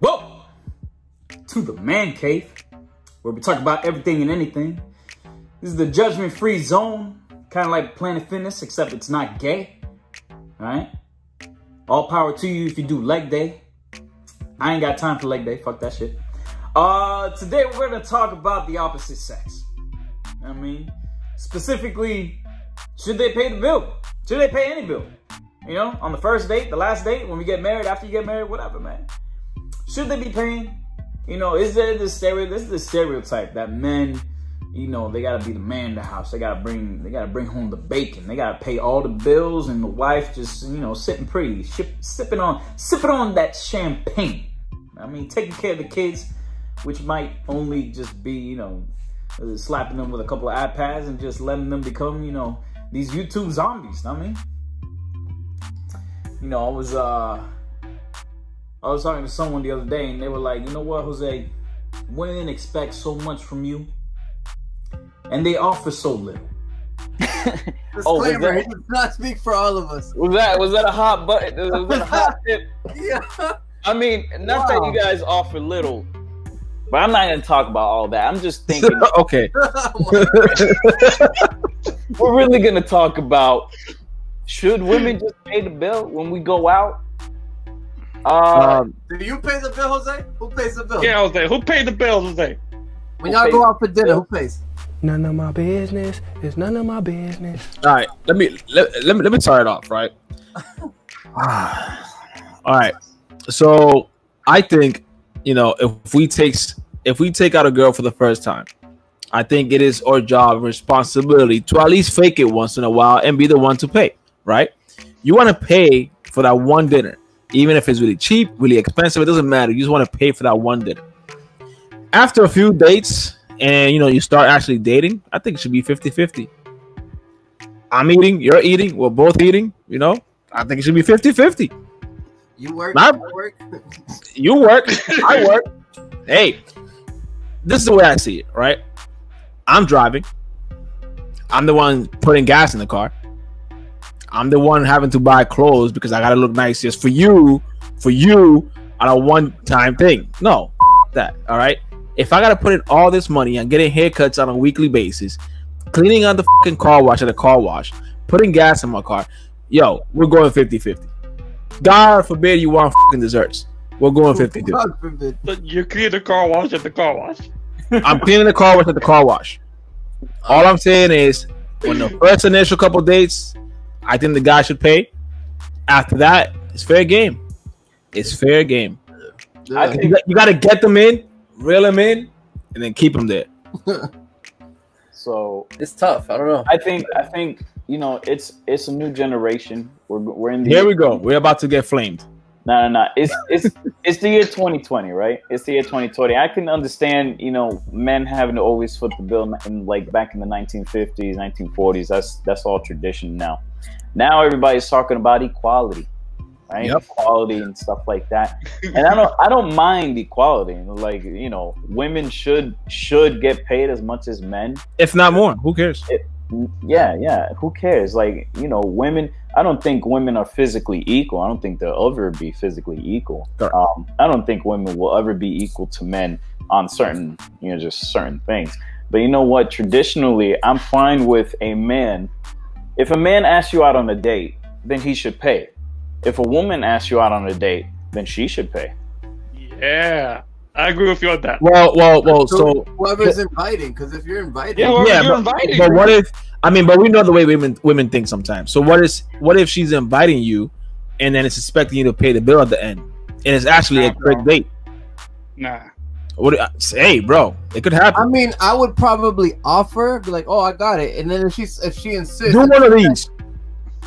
Whoa! To the man cave, where we talk about everything and anything. This is the judgment free zone, kind of like Planet Fitness, except it's not gay. Alright? All power to you if you do leg day. I ain't got time for leg day, fuck that shit. Uh, today we're gonna talk about the opposite sex. I mean, specifically, should they pay the bill? Should they pay any bill? You know, on the first date, the last date, when we get married, after you get married, whatever, man. Should they be paying? You know, is there this stereo? This is the stereotype that men, you know, they gotta be the man in the house. They gotta bring, they gotta bring home the bacon. They gotta pay all the bills, and the wife just, you know, sitting pretty, ship, sipping on, sipping on that champagne. I mean, taking care of the kids, which might only just be, you know, slapping them with a couple of iPads and just letting them become, you know, these YouTube zombies. I mean, you know, I was uh I was talking to someone the other day and they were like, you know what, Jose, women expect so much from you and they offer so little. Oh, was that- he does not speak for all of us. Was that was that a hot button? Was that a hot tip? Yeah. I mean, not that you guys offer little, but I'm not gonna talk about all that. I'm just thinking okay. we're really gonna talk about should women just pay the bill when we go out? Uh, Um, Do you pay the bill, Jose? Who pays the bill? Yeah, Jose. Who paid the bill, Jose? When y'all go out for dinner, who pays? None of my business. It's none of my business. all right. Let me let, let me let me start it off. Right. Ah. all right. So I think you know if we takes if we take out a girl for the first time, I think it is our job and responsibility to at least fake it once in a while and be the one to pay. Right. You want to pay for that one dinner, even if it's really cheap, really expensive. It doesn't matter. You just want to pay for that one dinner. After a few dates and you know you start actually dating, I think it should be 50-50. I'm eating, you're eating, we're both eating, you know. I think it should be 50-50. You work. Not- I work. You work, I work. Hey, this is the way I see it, right? I'm driving. I'm the one putting gas in the car. I'm the one having to buy clothes because I gotta look nice just for you, for you on a one-time thing. No, that all right. If I gotta put in all this money on getting haircuts on a weekly basis, cleaning on the fucking car wash at a car wash, putting gas in my car, yo, we're going 50-50. God forbid you want fucking desserts. We're going 50-50. You clean the car wash at the car wash. I'm cleaning the car wash at the car wash. All I'm saying is, when the first initial couple dates, I think the guy should pay. After that, it's fair game. It's fair game. Yeah. think you got to get them in, reel them in, and then keep them there. so. It's tough. I don't know. I think I think you know it's it's a new generation. We're we're in the Here we go. We're about to get flamed. No, no, no. It's it's it's the year 2020, right? It's the year 2020. I can understand, you know, men having to always foot the bill in like back in the 1950s, 1940s. That's that's all tradition now. Now everybody's talking about equality, right? Yep. Equality and stuff like that. And I don't I don't mind equality. Like you know, women should should get paid as much as men. If not more, who cares? Yeah, yeah. Who cares? Like, you know, women. I don't think women are physically equal. I don't think they'll ever be physically equal. Correct. Um, I don't think women will ever be equal to men on certain, you know, just certain things. But you know what? Traditionally, I'm fine with a man. If a man asks you out on a date, then he should pay. If a woman asks you out on a date, then she should pay. Yeah, I agree with you on that. Well, well, well. So whoever's inviting, because if you're inviting, Yeah, well, yeah, you're but, invited. but what if I mean, but we know the way women women think sometimes. So what is what if she's inviting you, and then it's expecting you to pay the bill at the end, and it's actually a Nah, bro. quick date? Nah. What? do- Hey, bro, it could happen. I mean, I would probably offer, be like, "Oh, I got it," and then if she's if she insists, Do one of these,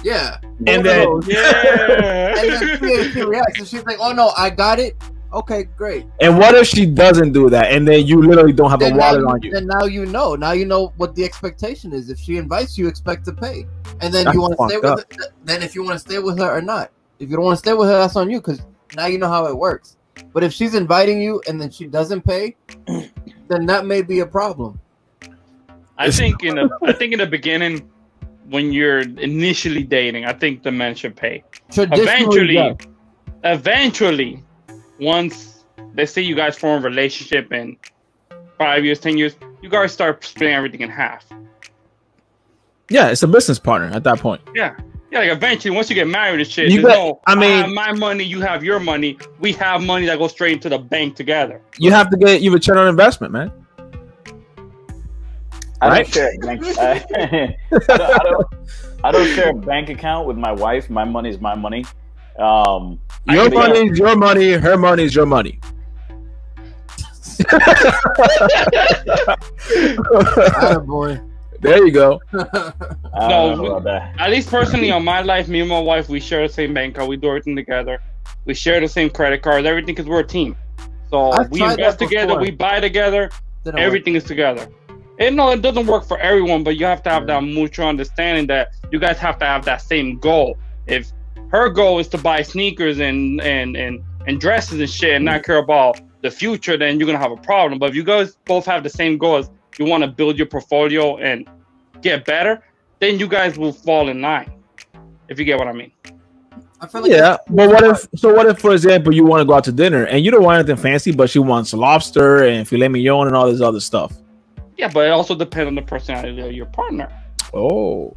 yeah, and One then. Yeah. and then she, she reacts, and she's like, "Oh no, I got it." Okay, great. and what if she doesn't do that, and then you literally don't have a Then now, wallet you, on you? then now you know. Now you know what the expectation is. If she invites you, expect to pay, and then That's you want to stay fucked with. Her, then if you want to stay with her or not. If you don't want to stay with her, that's on you because now you know how it works. But if she's inviting you and then she doesn't pay, then that may be a problem. I think in the I think in the beginning, when you're initially dating, I think the men should pay. Traditionally, Eventually, yes. eventually, once let's say you guys form a relationship in five years, ten years, you guys start splitting everything in half. Yeah, it's a business partner at that point. Yeah. Yeah, like eventually, once you get married and shit, You there's got- no, I mean- have my money, you have your money. We have money that goes straight into the bank together. You have to get you return on investment, man. I Right? don't share a bank. I, I, don't, I, don't, I don't share a bank account with my wife. My money is my money. Um, Your money is your money. Her money is your money. Attaboy. there you go. I No, don't know about that. At least personally, on my life, me and my wife, we share the same bank account. We do everything together. We share the same credit cards, everything, because we're a team. So I've we invest together, we buy together, Didn't work. everything is together. And no, it doesn't work for everyone, but you have to have that mutual understanding that you guys have to have that same goal. If her goal is to buy sneakers and and and, and dresses and shit and not care about the future, then you're gonna have a problem. But if you guys both have the same goals, you want to build your portfolio and get better, then you guys will fall in line. If you get what I mean. I feel like Yeah, but what if? So what if, for example, you want to go out to dinner and you don't want anything fancy, but she wants lobster and filet mignon and all this other stuff? Yeah, but it also depends on the personality of your partner. Oh,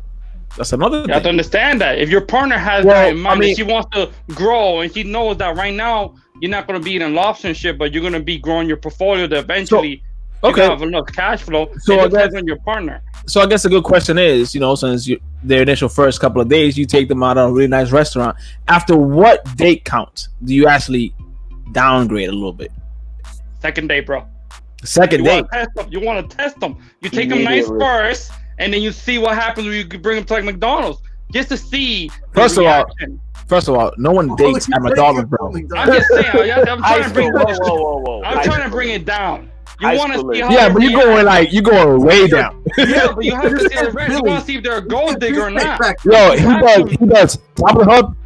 that's another You have to understand that. If your partner has Well, that in mind, I mean- that she wants to grow and she knows that right now you're not going to be eating lobster and shit, but you're going to be growing your portfolio to eventually you Okay, have enough cash flow. So it depends on your partner. so I guess a good question is, you know, since you, their initial first couple of days, you take them out on a really nice restaurant. After what date count do you actually downgrade a little bit? Second day, bro. Second You date. want to test them. You want to test them. You take them nice first, and then you see what happens when you bring them to like McDonald's, just to see. the First of all. First of all, no one dates at McDonald's, bro. I'm just saying. I'm, I'm trying to bring. school. Whoa, whoa, whoa, whoa. I'm High trying to bring it down. You want to see how Yeah, but you're react. going like you're going way down. Yeah, but you have to see the rest. You want to see if they're a gold digger or not. Yo, he does he does top of the hub,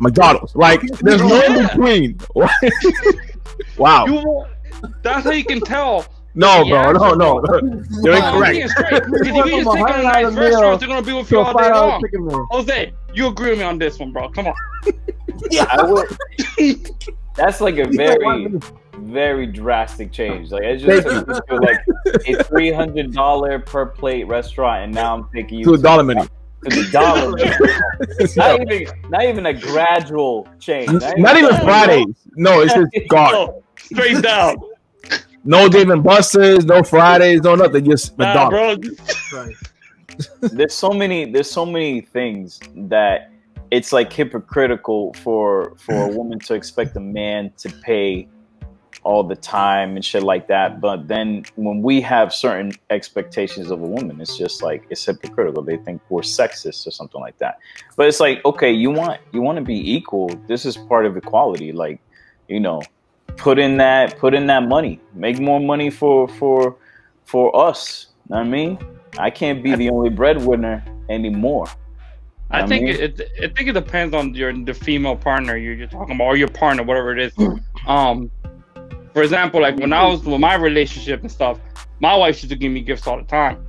McDonald's. Like there's no in between. wow. You want, that's how you can tell. No, bro, no, no. You're No, I'm being incorrect. if you just take them to $100 nice meal restaurants, they're gonna be with you all day long. chicken meal. Jose, you agree with me on this one, bro? Come on. yeah, I would. That's like a very, very drastic change. Like it just Thank took me to like a three hundred dollar per plate restaurant, and now I'm taking you To a dollar menu. to the dollar. menu. not even, not even a gradual change. Not even Fridays. No, it's just gone. No, straight down. No Dave and Buster's, no Fridays, no nothing. Just Nah, McDonald's. bro. there's so many there's so many things that it's like hypocritical for for a woman to expect a man to pay all the time and shit like that but then when we have certain expectations of a woman it's just like it's hypocritical they think we're sexist or something like that but it's like okay you want you want to be equal this is part of equality like you know put in that put in that money make more money for for for us know what i mean I can't be the only breadwinner anymore. I I think mean- it, it. I think it depends on your the female partner you're, you're talking about, or your partner, whatever it is. Um, for example, like when I was with my relationship and stuff, my wife used to give me gifts all the time.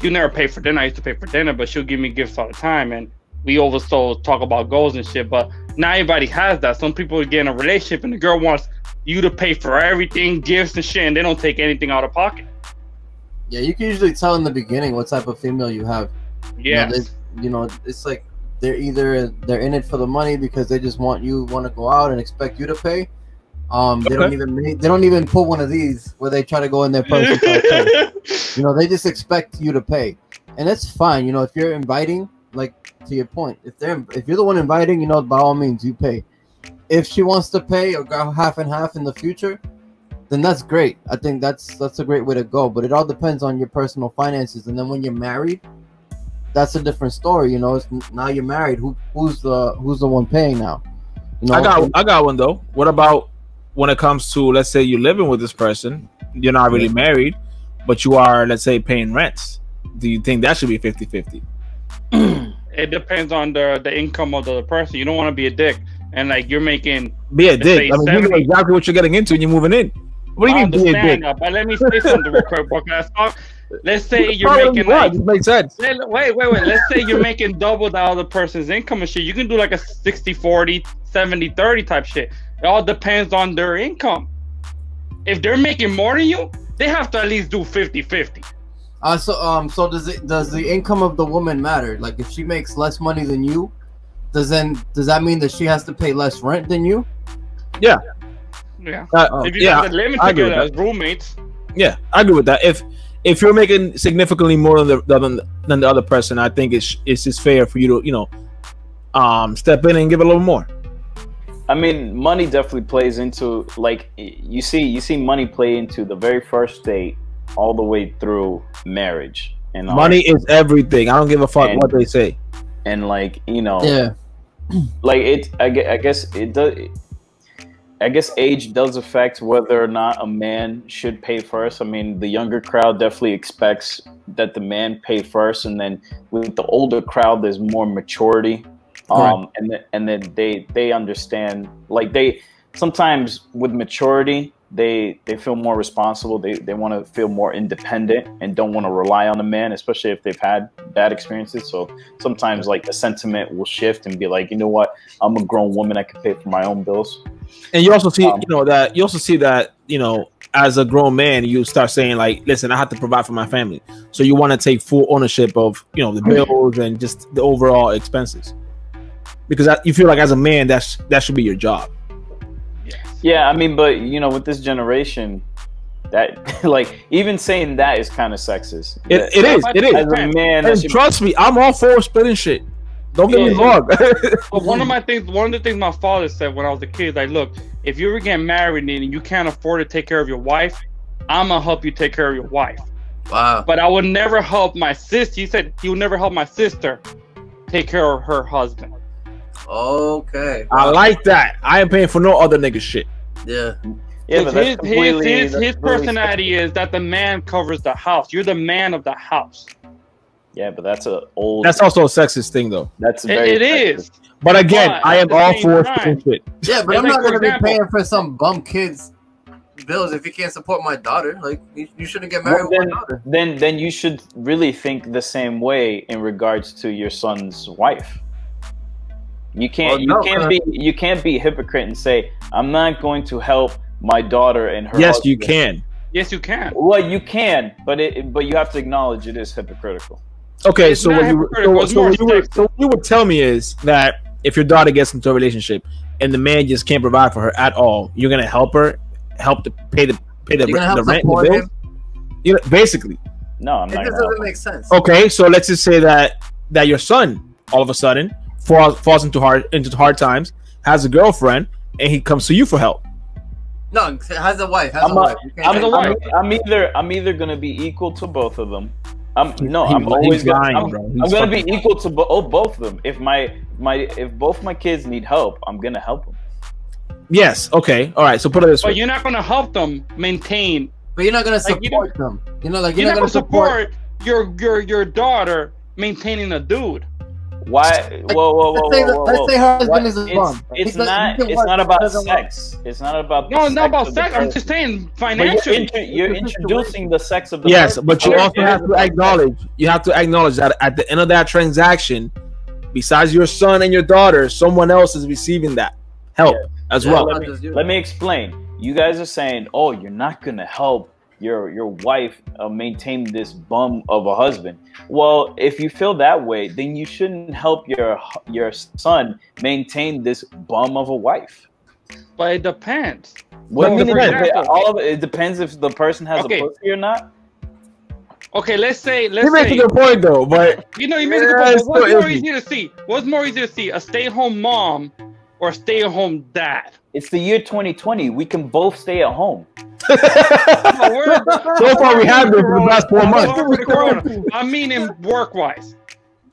She'd never pay for dinner. I used to pay for dinner, but she'll give me gifts all the time, and we also talk about goals and shit. But not everybody has that. Some people get in a relationship and the girl wants you to pay for everything, gifts and shit, and they don't take anything out of pocket. Yeah, you can usually tell in the beginning what type of female you have. Yeah. You know, they- you know, it's like they're either they're in it for the money because they just want you want to go out and expect you to pay. Um, they don't even they don't even pull one of these where they try to go in their purse. and try to pay. You know, they just expect you to pay. and that's fine. You know, if you're inviting, like to your point, if they're if you're the one inviting, you know, by all means, you pay. If she wants to pay or go half and half in the future, then that's great. I think that's that's a great way to go. But it all depends on your personal finances. And then when you're married, that's a different story. You know, it's, now you're married. Who who's the who's the one paying now? You know, I got I got one though. What about when it comes to let's say you're living with this person, you're not really married, but you are let's say paying rents. Do you think that should be 50-50? It depends on the the income of the person. You don't want to be a dick and like you're making. Be a dick. I mean, you know exactly what you're getting into and you're moving in. What do you I mean be a dick? that, but let me say something real quick. bro. Can I talk? Let's say you're making why, like it makes sense. Wait, wait, wait. Let's say you're making double the other person's income and shit. You can do like a 60 40, 70 30 type shit. It all depends on their income. If they're making more than you, they have to at least do 50 50. Uh, so um, so does it does the income of the woman matter? Like, if she makes less money than you, does then does that mean that she has to pay less rent than you? Yeah. Uh, Oh. If you yeah, guys are living agree with together as roommates, Yeah, I agree with that. If if you're making significantly more than the than, than the other person, I think it's it's just fair for you to you know um step in and give a little more. I mean, money definitely plays into like you see you see money play into the very first date all the way through marriage and Money is everything. I don't give a fuck And- what they say. And like you know Yeah. like it I, gue- I guess it does i guess age does affect whether or not a man should pay first. I mean the younger crowd definitely expects that the man pay first and then with the older crowd there's more maturity. Um and th- and then they they understand like they sometimes with maturity they they feel more responsible. They they want to feel more independent and don't want to rely on a man especially if they've had bad experiences. So sometimes like the sentiment will shift and be like you know what? I'm a grown woman. I can pay for my own bills. And you also see, Um, you know, that you also see that, you know, as a grown man, you start saying like, "Listen, I have to provide for my family." So you want to take full ownership of, you know, the bills and just the overall expenses, because that, you feel like as a man, that's that should be your job. Yeah i mean but you know with this generation that like even saying that is kind of sexist It, it is, it as a man And should- trust me, I'm all for splitting shit. Don't get me wrong. But one of my things, one of the things my father said when I was a kid, like, look, if you ever get married and you can't afford to take care of your wife, I'm gonna help you take care of your wife. Wow. But I would never help my sister. He said he would never help my sister take care of her husband. Okay. I like that. I ain't paying for no other nigga shit. Yeah. yeah, his but his, his, his, that's his personality is that the man covers the house. You're the man of the house. Yeah, but that's a old. That's also a sexist thing, though. that's It, it is. But again, But I am all for shit. Yeah, but It's I'm like, not gonna be example- paying for some bum kids bills if you can't support my daughter. Like you, you shouldn't get married Well, with my daughter. then then you should really think the same way in regards to your son's wife. You can't Well, you no, can't uh, be you can't be a hypocrite and say I'm not going to help my daughter and her. Yes, you can. Yes, you can. Well, you can, but it but you have to acknowledge it is hypocritical. Okay, It's so what, you, hypocritical, so, so, what you would, so what you would tell me is that if your daughter gets into a relationship and the man just can't provide for her at all, you're gonna help her, help to pay the pay the, You're the rent, and the support bills. You know, basically. No, I'm It not. just doesn't him. make sense. Okay, so let's just say that that your son all of a sudden falls falls into hard into hard times, has a girlfriend, and he comes to you for help. No, has a wife. Has I'm a not- wife. I'm, the wife. I'm, I'm either I'm either gonna be equal to both of them. I'm no, He- I'm he's always gonna, lying, I'm, bro. I'm gonna fucking be equal to bo- oh, both of them. If my my if both my kids need help, I'm gonna help them. Yes. Okay. All right. So put it this But way. you're not gonna help them maintain. But you're not gonna Like, you support them. You know, like You're you're, not not gonna gonna support. support your your your daughter maintaining a dude. Why? Whoa, whoa, whoa, Let's say, whoa, whoa, let's say her husband What? is a It's, bum. it's He does- not. he It's not about doesn't work. sex. It's not about. No, the not about sex. I'm just saying But financially. you're, intro- you're introducing the sex of the Yes, person. but you also have to acknowledge. You have to acknowledge that at the end of that transaction, besides your son and your daughter, someone else is receiving that help as Yeah, well. let me, let me explain. You guys are saying, "Oh, you're not gonna help your your wife uh, maintain this bum of a husband." Well, if you feel that way, then you shouldn't help your your son maintain this bum of a wife. But it depends. What No, do mean? it depends? example- all of it, it depends if the person has Okay. a pussy or not. okay, let's say let's makes a say good point though, but you know you made a Yeah, good point. What's more easy to see? What's more easy to see? A stay-at-home mom or a stay-at-home dad? It's the year 2020. We can both stay at home. So far we have been for the last four months. We're for the corona. I mean, in work-wise.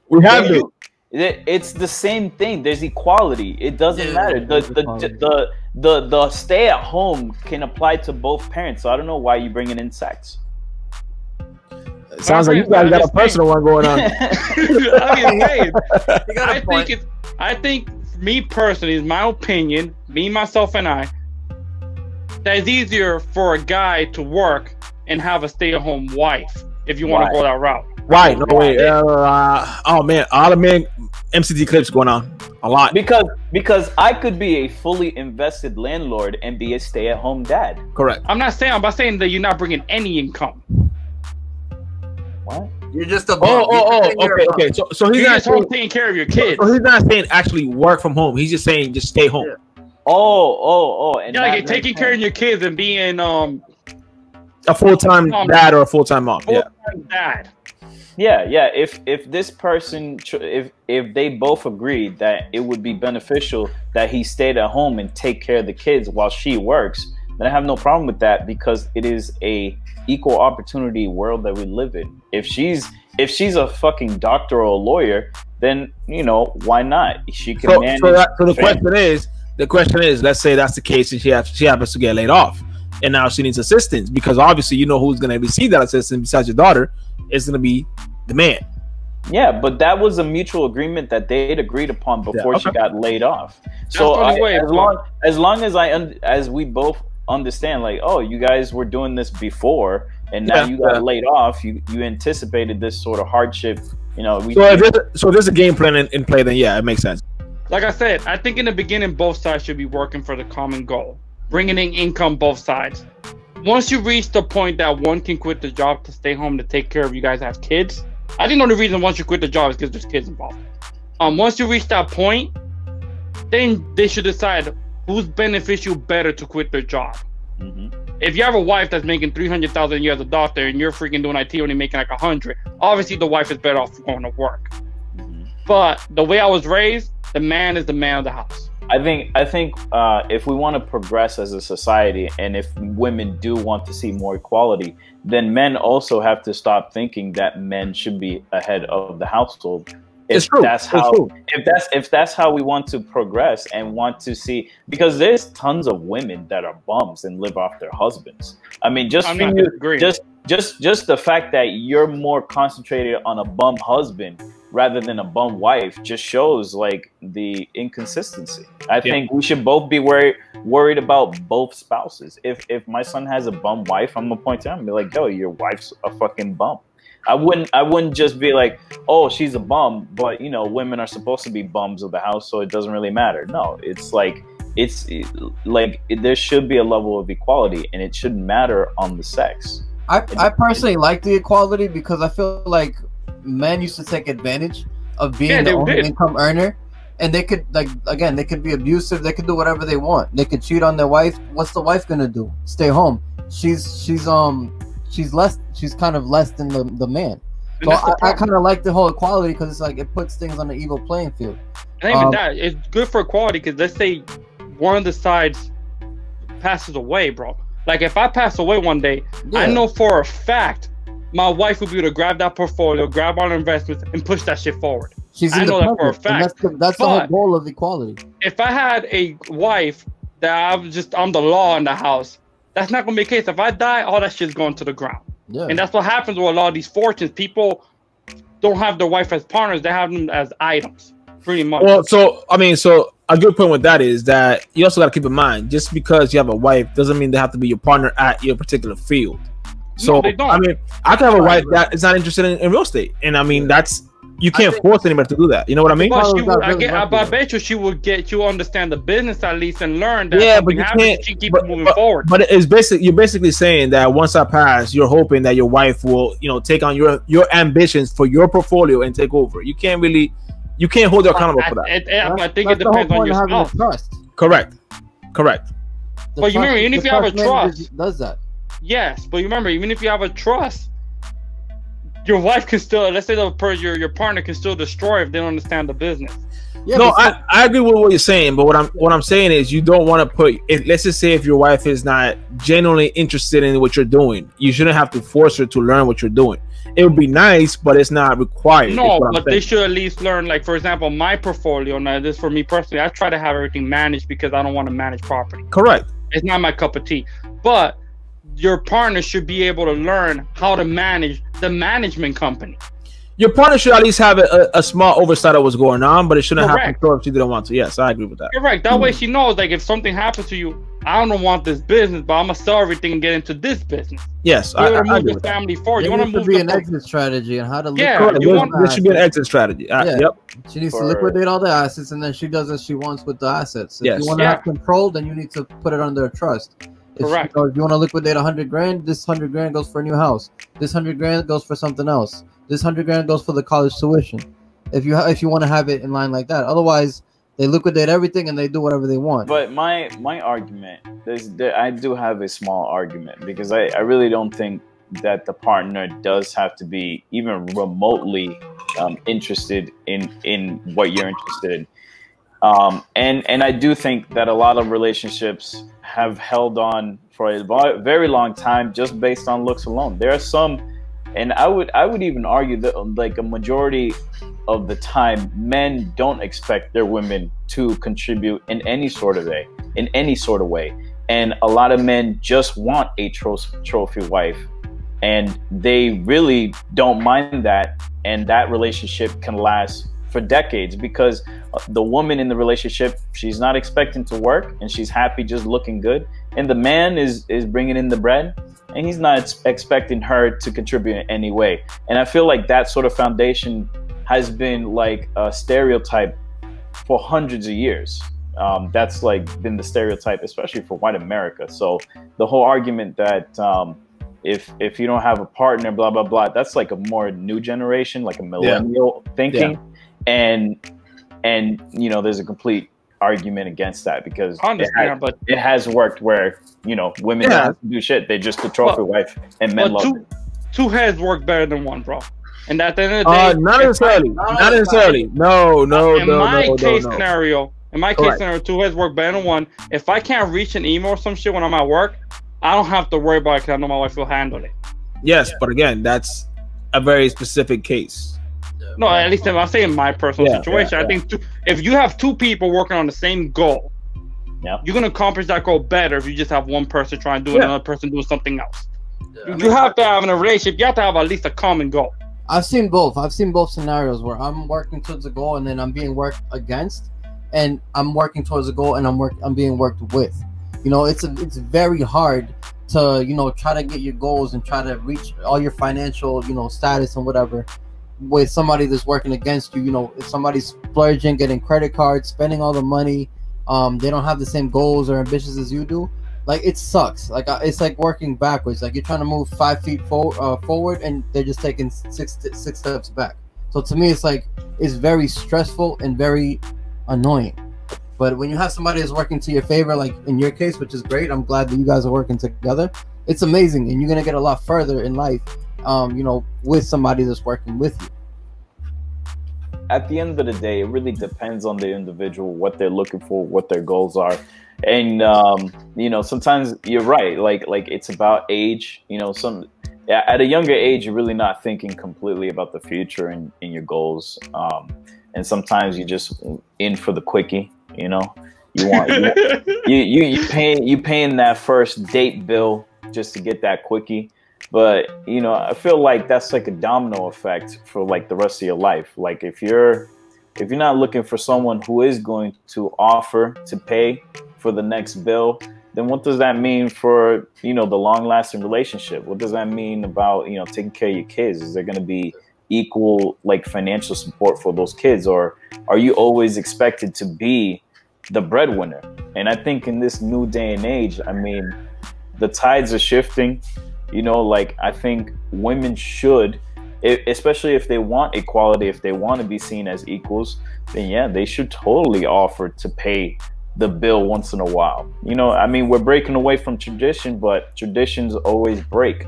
We have Yeah, been. it- It's the same thing. There's equality. It doesn't Yeah, matter. The there's the, the the the stay at home can apply to both parents. So I don't know why you bringing in sex. It sounds like you guys got a personal one going on. I mean, hey, You got I a point. think it's. I think me personally, is my opinion, me myself and I, that it's easier for a guy to work and have a stay-at-home wife if you want Why? to go that route. Right? No wait. Uh, oh man, all the man MCT clips going on a lot. Because because I could be a fully invested landlord and be a stay at home dad. Correct. I'm not saying. I'm not saying that you're not bringing any income. What? You're just a Oh, bum. oh, oh. You're Okay, okay. So, so he's You're not just saying, taking care of your kids. so he's not saying actually work from home. He's just saying just stay home. Yeah. Oh oh oh. And Yeah, that like makes taking care of your kids and being um A full time Um, dad or a full time mom. Yeah. full-time dad. Yeah, yeah. If if this person, if if they both agreed that it would be beneficial that he stayed at home and take care of the kids while she works, then I have no problem with that because it is a equal opportunity world that we live in. If she's if she's a fucking doctor or a lawyer, then you know why not? She can So, manage. so, that, so the family. question is, the question is, let's say that's the case, and she has, she happens to get laid off, and now she needs assistance because obviously you know who's going to receive that assistance besides your daughter is going to be the man. Yeah, but that was a mutual agreement that they'd agreed upon before she okay. got laid off. So I- way, as long as long as I un- as we both understand, like, oh, you guys were doing this before, and now Yeah, you got yeah. laid off. You you anticipated this sort of hardship. You know, we So if there's, so if there's a game plan in, in play, then yeah, it makes sense. Like I said, I think in the beginning both sides should be working for the common goal, bringing in income both sides. Once you reach the point that one can quit the job to stay home to take care of you guys have kids, I think the only reason once you quit the job is because there's kids involved. Um, once you reach that point, then they should decide who's beneficial better to quit their job. Mhm. If you have a wife that's making three hundred thousand a year as a doctor and you're freaking doing IT only making like a hundred, obviously the wife is better off going to work. Mhm. But the way I was raised, the man is the man of the house. I think I think uh, if we want to progress as a society, and if women do want to see more equality, then men also have to stop thinking that men should be ahead of the household. If It's true. That's It's how. true. If that's if that's how we want to progress and want to see, because there's tons of women that are bums and live off their husbands. I mean, just I'm for not you, just just just the fact that you're more concentrated on a bum husband rather than a bum wife just shows like the inconsistency. I think we should both be worried worried about both spouses. If if my son has a bum wife, I'm gonna point to him and be like, "Yo, your wife's a fucking bum." I wouldn't I wouldn't just be like, "Oh, she's a bum," but you know, women are supposed to be bums of the house, so it doesn't really matter. No, it's like it's like there should be a level of equality, and it shouldn't matter on the sex. I, I personally like the equality because I feel like men used to take advantage of being Yeah, the only did. income earner, and they could like again they could be abusive. They could do whatever they want. They could cheat on their wife. What's the wife gonna do? Stay home. She's she's um she's less. She's kind of less than the, the man. So the I, I kind of like the whole equality because it's like it puts things on the evil playing field. And even um, that, it's good for equality because let's say one of the sides passes away, bro. Like if I pass away one day, I know for a fact my wife will be able to grab that portfolio, grab all our investments, and push that shit forward. she's I know that for a and that's the, that's the whole goal of equality. If I had a wife that I'm just I'm the law in the house, that's not gonna be the case. If I die, all that shit's going to the ground. Yeah. And that's what happens with a lot of these fortunes. People don't have their wife as partners; they have them as items, pretty much. Well, so I mean, so a good point with that is that you also got to keep in mind just because you have a wife doesn't mean they have to be your partner at your particular field. So don't. I mean, I can have a wife that is not interested in, in real estate, and I mean that's you can't think- force anybody to do that. You know what I mean? But she would, I, get, I. I bet you she would get you understand the business at least and learn that Yeah, but you happens, can't- she keep but- moving but- forward. But it's basically You're basically saying that once I pass, you're hoping that your wife will, you know, take on your your ambitions for your portfolio and take over. You can't really, you can't hold her accountable I, for that. it- it- I think it depends on point your of having a spouse. trust. Correct. Correct. The But you remember, even if you have a trust- does that. Yes, but you remember, even if you have a trust, your wife can still let's say the person your your partner can still destroy if they don't understand the business. Yeah, no, but- I, I agree with what you're saying, but what I'm what I'm saying is you don't want to put. If, let's just say if your wife is not genuinely interested in what you're doing, you shouldn't have to force her to learn what you're doing. It would be nice, but it's not required. No, what I'm but they should at least learn. Like for example, my portfolio. Now this for me personally, I try to have everything managed because I don't want to manage property. correct. It's not my cup of tea. But your partner should be able to learn how to manage the management company. Your partner should at least have a, a, a small oversight of what's going on, but it shouldn't have Correct. control if she didn't want to. Yes, I agree with that. Correct. That way hmm. she knows like if something happens to you, I don't want this business, but I'm gonna sell everything and get into this business. Yes, I, You I, want to I move agree the with that. family forward. there You want to move to be the an exit strategy and how to Yeah, liquidate you There, want- there should be an exit strategy. I- Yeah. Yep. She needs For- to liquidate all the assets, and then she does as she wants with the assets. If Yes. you want to Yeah. have control, then you need to put it under a trust. If, Correct. You know, if you want to liquidate a hundred grand, this hundred grand goes for a new house. This hundred grand goes for something else. This hundred grand goes for the college tuition. If you ha- if you want to have it in line like that, otherwise they liquidate everything and they do whatever they want. But my my argument, there's there, I do have a small argument because I, I really don't think that the partner does have to be even remotely um, interested in in what you're interested in. Um, and and I do think that a lot of relationships have held on for a very long time just based on looks alone. There are some, and I would I would even argue that like a majority of the time, men don't expect their women to contribute in any sort of way, in any sort of way. And a lot of men just want a tro- trophy wife, and they really don't mind that. And that relationship can last for decades because uh, the woman in the relationship, she's not expecting to work, and she's happy just looking good. And the man is is bringing in the bread, and he's not expecting her to contribute in any way. And I feel like that sort of foundation has been like a stereotype for hundreds of years. Um, that's like been the stereotype, especially for white America. So the whole argument that um, if if you don't have a partner, blah blah blah, that's like a more new generation, like a millennial thinking, and and you know there's a complete argument against that because I it, understand, has, but it has worked where you know women Yeah. don't do shit; they're just the trophy wife, and men love two it. two heads work better than one, bro. And at the end of the day, Uh, not if necessarily. not Not necessarily. No, no, in no, my no, case no, no. scenario, in my case Correct. scenario, two heads work better than one. If I can't reach an email or some shit when I'm at work, I don't have to worry about it because I know my wife will handle it. Yes, but again, that's a very specific case. No, at least I'm saying my personal Yeah, situation. yeah, I think two, if you have two people working on the same goal, Yeah. you're gonna accomplish that goal better if you just have one person trying to do it, Yeah. another person doing something else. you have to have in a relationship. You have to have at least a common goal. I've seen both. I've seen both scenarios where I'm working towards a goal and then I'm being worked against, and I'm working towards a goal and I'm work I'm being worked with. You know, it's a, it's very hard to you know try to get your goals and try to reach all your financial you know status and whatever with somebody that's working against you. You know, if somebody's splurging, getting credit cards, spending all the money, um, they don't have the same goals or ambitions as you do. Like it sucks. Like it's like working backwards. Like you're trying to move five feet for, uh, forward, and they're just taking six six steps back. So to me, it's like it's very stressful and very annoying. But when you have somebody that's working to your favor, like in your case, which is great, I'm glad that you guys are working together. It's amazing, and you're gonna get a lot further in life. Um, you know, with somebody that's working with you. at the end of the day, it really depends on the individual, what they're looking for, what their goals are, and um, you know, sometimes you're right. Like like it's about age. You know, some at a younger age, you're really not thinking completely about the future and, and your goals. Um, and sometimes you're just in for the quickie. You know, you want you, you you you paying you paying that first date bill just to get that quickie but you know i feel like that's like a domino effect for like the rest of your life. Like if you're if you're not looking for someone who is going to offer to pay for the next bill then what does that mean for you know the long lasting relationship? What does that mean about you know taking care of your kids? Is there going to be equal like financial support for those kids? Or are you always expected to be the breadwinner? And i think in this new day and age i mean the tides are shifting you know like i think women should especially if they want equality if they want to be seen as equals then yeah they should totally offer to pay the bill once in a while you know i mean we're breaking away from tradition but traditions always break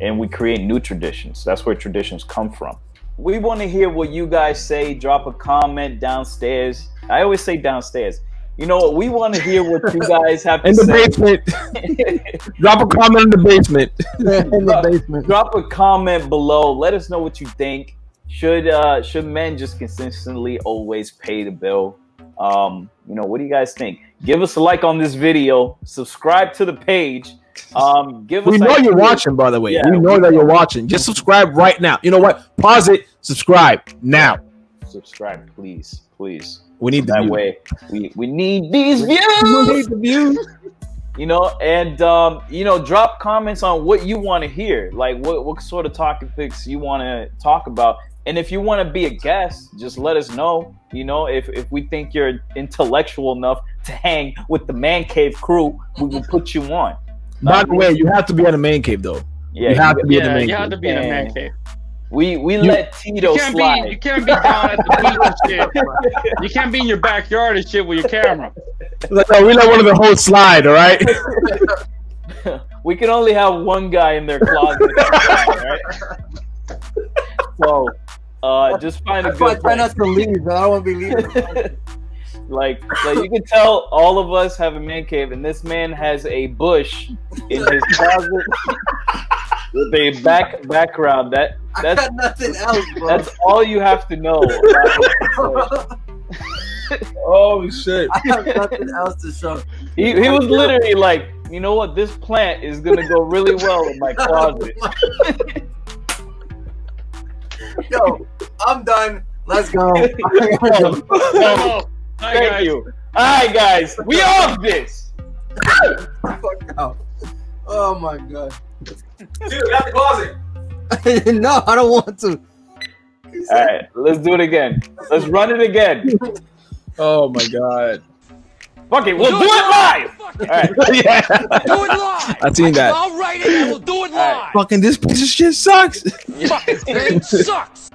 and we create new traditions. That's where traditions come from. We want to hear what you guys say. Drop a comment downstairs. I always say downstairs. You know what? We want to hear what you guys have to say In the say. basement. Drop a comment in the basement. in the basement. Drop a comment below. Let us know what you think. Should uh should men just consistently always pay the bill? Um, you know, what do you guys think? Give us a like on this video. Subscribe to the page. Um, give us We know you're ideas. watching, by the way. Yeah, we know we that you're watching. Just subscribe right now. You know what? Pause it. Subscribe now. Subscribe, please, please. We need the that views. way we we need these views. We views need the views. you know and um you know drop comments on what you want to hear like what, what sort of topics you want to talk about and if you want to be a guest just let us know you know if if we think you're intellectual enough to hang with the man cave crew we will put you on By the way, you have to be in the man cave though. yeah you have to be in the Yeah, main you cave. have to be in a man cave. We we You- let tito You can't slide be you can't be down at the beach and shit. You can't be in your backyard and shit with your camera. Like, no, we let one of the hosts slide. All right. we can only have one guy in their closet right so uh just find a That's why I good try not to leave. but I don't want to be leaving. like, like you can tell all of us have a man cave, and this man has a bush in his closet with a back background. That I got nothing else, bro. that's all you have to know. Oh shit. I have nothing else to show. he he was literally like, you know what, this plant is gonna go really well in my closet. Yo, I'm done. Let's go. I go. Oh, hi Thank guys. you. All right, guys, we off this. Fuck out. Oh my god. Dude, out the closet. no, I don't want to. All right, let's do it again. Let's run it again. Oh my god. Fuck it, we'll do it live. All right. yeah. Do it live. I've seen that. I'll write it and we'll do it live. Fucking this piece of shit sucks. Fucking thing sucks.